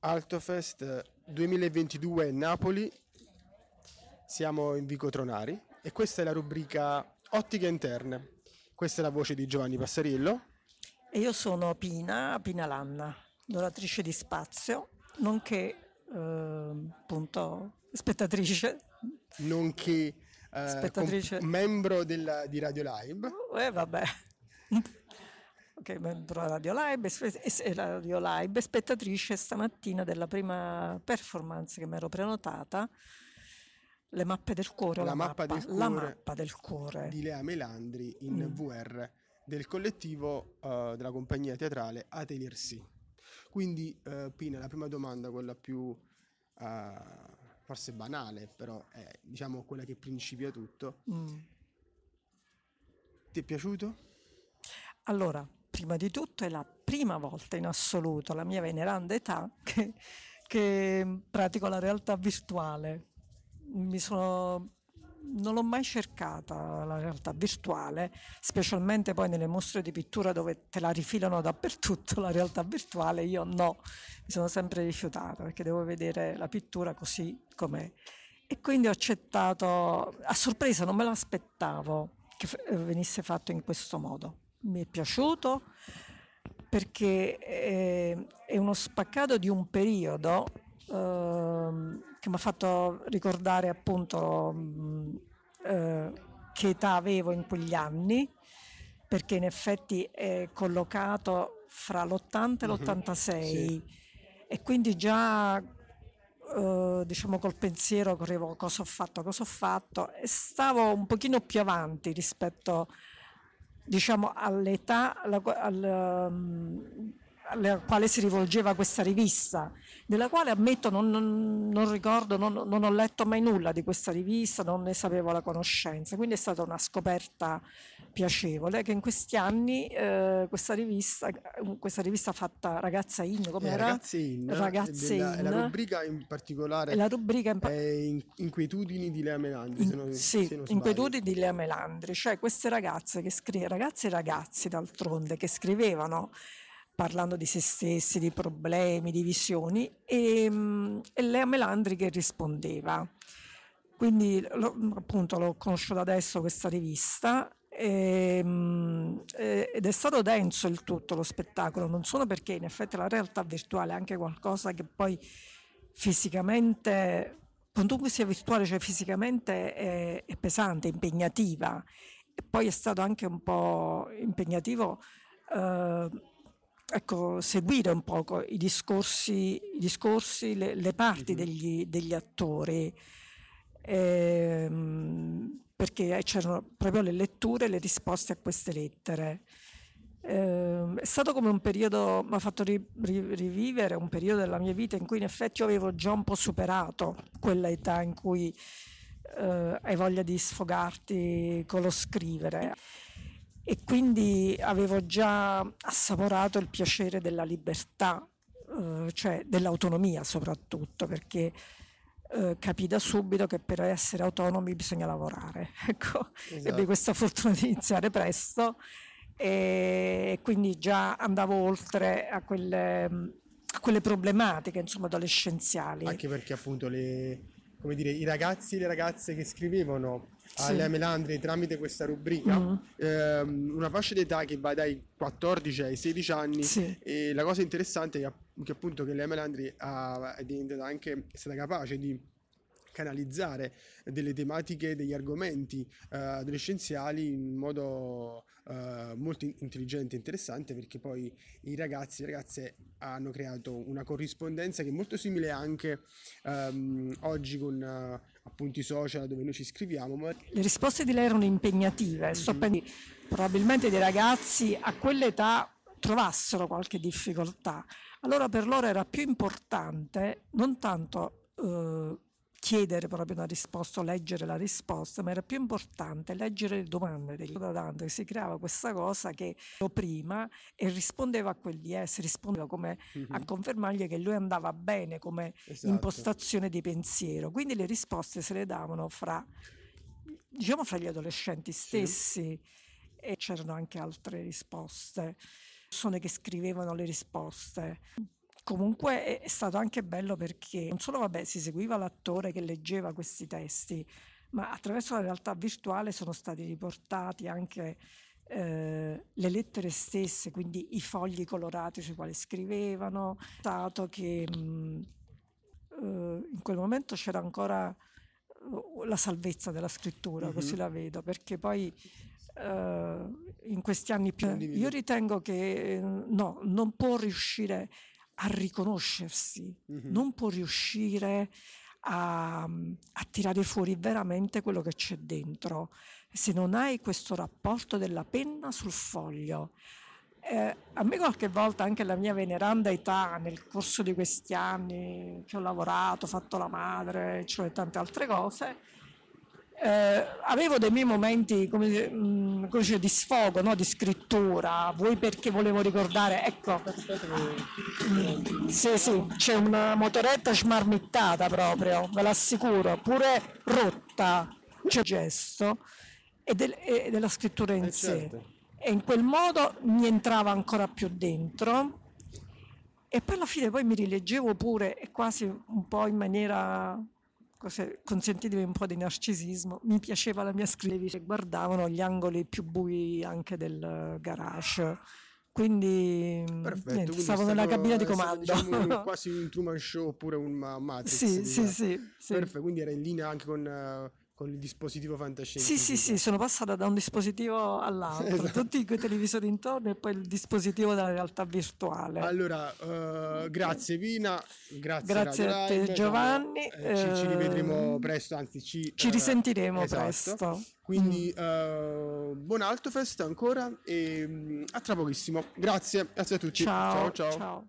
Altofest 2022 Napoli, siamo in Vico Tronari e questa è la rubrica Ottiche Interne. Questa è la voce di Giovanni Passarillo. E io sono Pina, Pina Lanna, donatrice di spazio, nonché eh, appunto spettatrice. Nonché eh, Spettatrice. comp- membro della- di Radio Live. Eh vabbè. Ok, membro Radio Live, se- Radio Live, spettatrice stamattina della prima performance che mi ero prenotata, le mappe del cuore, La la, mappa del la cuore mappa del cuore. di Lea Melandri in Mm. VR del collettivo eh, della compagnia teatrale Atelier C. Quindi, eh, Pina, la prima domanda, quella più eh, forse banale, però è diciamo quella che principia tutto. Mm. Ti è piaciuto? Allora, prima di tutto è la prima volta in assoluto, alla mia veneranda età, che, che pratico la realtà virtuale. Sono, non l'ho mai cercata la realtà virtuale, specialmente poi nelle mostre di pittura dove te la rifilano dappertutto la realtà virtuale, io no, mi sono sempre rifiutata perché devo vedere la pittura così com'è. E quindi ho accettato, a sorpresa non me l'aspettavo che venisse fatto in questo modo. Mi è piaciuto perché eh, è uno spaccato di un periodo ehm, che mi ha fatto ricordare appunto eh, che età avevo in quegli anni, perché in effetti è collocato fra l'80 e Mhm, l'86 e quindi già eh, diciamo col pensiero correvo cosa ho fatto, cosa ho fatto? E stavo un pochino più avanti rispetto diciamo all'età alla, qua- al, um, alla quale si rivolgeva questa rivista, della quale ammetto non, non- non ricordo, non, non ho letto mai nulla di questa rivista, non ne sapevo la conoscenza, quindi è stata una scoperta piacevole che in questi anni eh, questa rivista, questa rivista fatta Ragazza In, come Eh, era? Ragazze in, Ragazze della- in. la rubrica in particolare la rubrica in è in- Inquietudini di Lea Melandri. In- se non- sì, se non inquietudini di Lea Melandri, cioè queste ragazze che scrivevano, ragazze e ragazzi d'altronde, che scrivevano parlando di se stessi, di problemi, di visioni, e, mm, e Lea Melandri che rispondeva. Quindi lo- appunto l'ho conosciuta adesso questa rivista e, mm, eh, ed è stato denso il tutto lo spettacolo, non solo perché in effetti la realtà virtuale è anche qualcosa che poi fisicamente, quantunque sia virtuale, cioè fisicamente è, è pesante, impegnativa. E poi è stato anche un po' impegnativo eh, ecco, seguire un poco i discorsi, i discorsi le, le parti degli, degli attori, ehm, perché c'erano proprio le letture e le risposte a queste lettere. Ehm, è stato come un periodo, mi ha fatto ri- ri- rivivere un periodo della mia vita in cui in effetti io avevo già un po' superato quella età in cui eh, hai voglia di sfogarti con lo scrivere e quindi avevo già assaporato il piacere della libertà, eh, cioè dell'autonomia soprattutto, perché eh, capì da subito che per essere autonomi bisogna lavorare. Ecco, Esatto. ebbi questa fortuna di iniziare presto e quindi già andavo oltre a quelle, a quelle problematiche insomma, adolescenziali. Anche perché appunto le, come dire, i ragazzi e le ragazze che scrivevano Sì. Lea Melandri tramite questa rubrica, Mm. ehm, una fascia d'età che va dai 14 ai 16 anni Sì. e la cosa interessante è che, che appunto che Lea Melandri ha, è diventata anche, è stata capace di canalizzare delle tematiche, degli argomenti eh, adolescenziali in modo eh, molto in- intelligente e interessante perché poi i ragazzi e le ragazze hanno creato una corrispondenza che è molto simile anche ehm, oggi con eh, appunto i social dove noi ci scriviamo, ma Le risposte di lei erano impegnative, sto Mhm. pensando probabilmente dei ragazzi a quell'età trovassero qualche difficoltà. Allora per loro era più importante non tanto eh, chiedere proprio una risposta o leggere la risposta, ma era più importante leggere le domande degli domande. Si creava questa cosa che prima e rispondeva a quegli esseri, rispondeva come a confermargli che lui andava bene come Esatto. impostazione di pensiero. Quindi le risposte se le davano fra, diciamo, fra gli adolescenti stessi e c'erano anche altre risposte, persone che scrivevano le risposte. Comunque è stato anche bello perché non solo vabbè, si seguiva l'attore che leggeva questi testi, ma attraverso la realtà virtuale sono stati riportati anche eh, le lettere stesse, quindi i fogli colorati sui quali scrivevano, stato che mh, mm, eh, in quel momento c'era ancora uh, la salvezza della scrittura, mm-hmm. così la vedo, perché poi eh, in questi anni più io ritengo che no, non può riuscire a riconoscersi, mm-hmm. non può riuscire a, a, tirare fuori veramente quello che c'è dentro. Se non hai questo rapporto della penna sul foglio, eh, a me qualche volta anche la mia veneranda età nel corso di questi anni che ho lavorato, fatto la madre, cioè tante altre cose, eh, avevo dei miei momenti come, mh, mm, come di sfogo, no? di scrittura, vuoi perché volevo ricordare, ecco, sì sì, c'è una motoretta smarmittata proprio, ve l'assicuro, pure rotta, c'è gesto, e, del, e della scrittura in eh sé. Certo. E in quel modo mi entrava ancora più dentro e poi alla fine poi mi rileggevo pure e quasi un po' in maniera consentitevi un po' di narcisismo, mi piaceva la mia scrittura, guardavano gli angoli più bui anche del garage. Quindi, Perfetto, niente, quindi stavo nella cabina di comando. Diciamo, quasi un Truman Show oppure un Matrix. Sì, sì, sì, sì, Perfetto, quindi era in linea anche con uh, con il dispositivo fantascientifico. Sì, sì, sì, sono passata da un dispositivo all'altro, esatto. tutti quei televisori intorno e poi il dispositivo della realtà virtuale. Allora, uh, grazie Pina, grazie, grazie a te Live, Giovanni. Eh, ci, ci, rivedremo ehm, presto, anzi ci, ci risentiremo esatto. presto. Quindi mm. uh, buon Altofest ancora e um, a tra pochissimo. Grazie, grazie a tutti. ciao. ciao. ciao. ciao.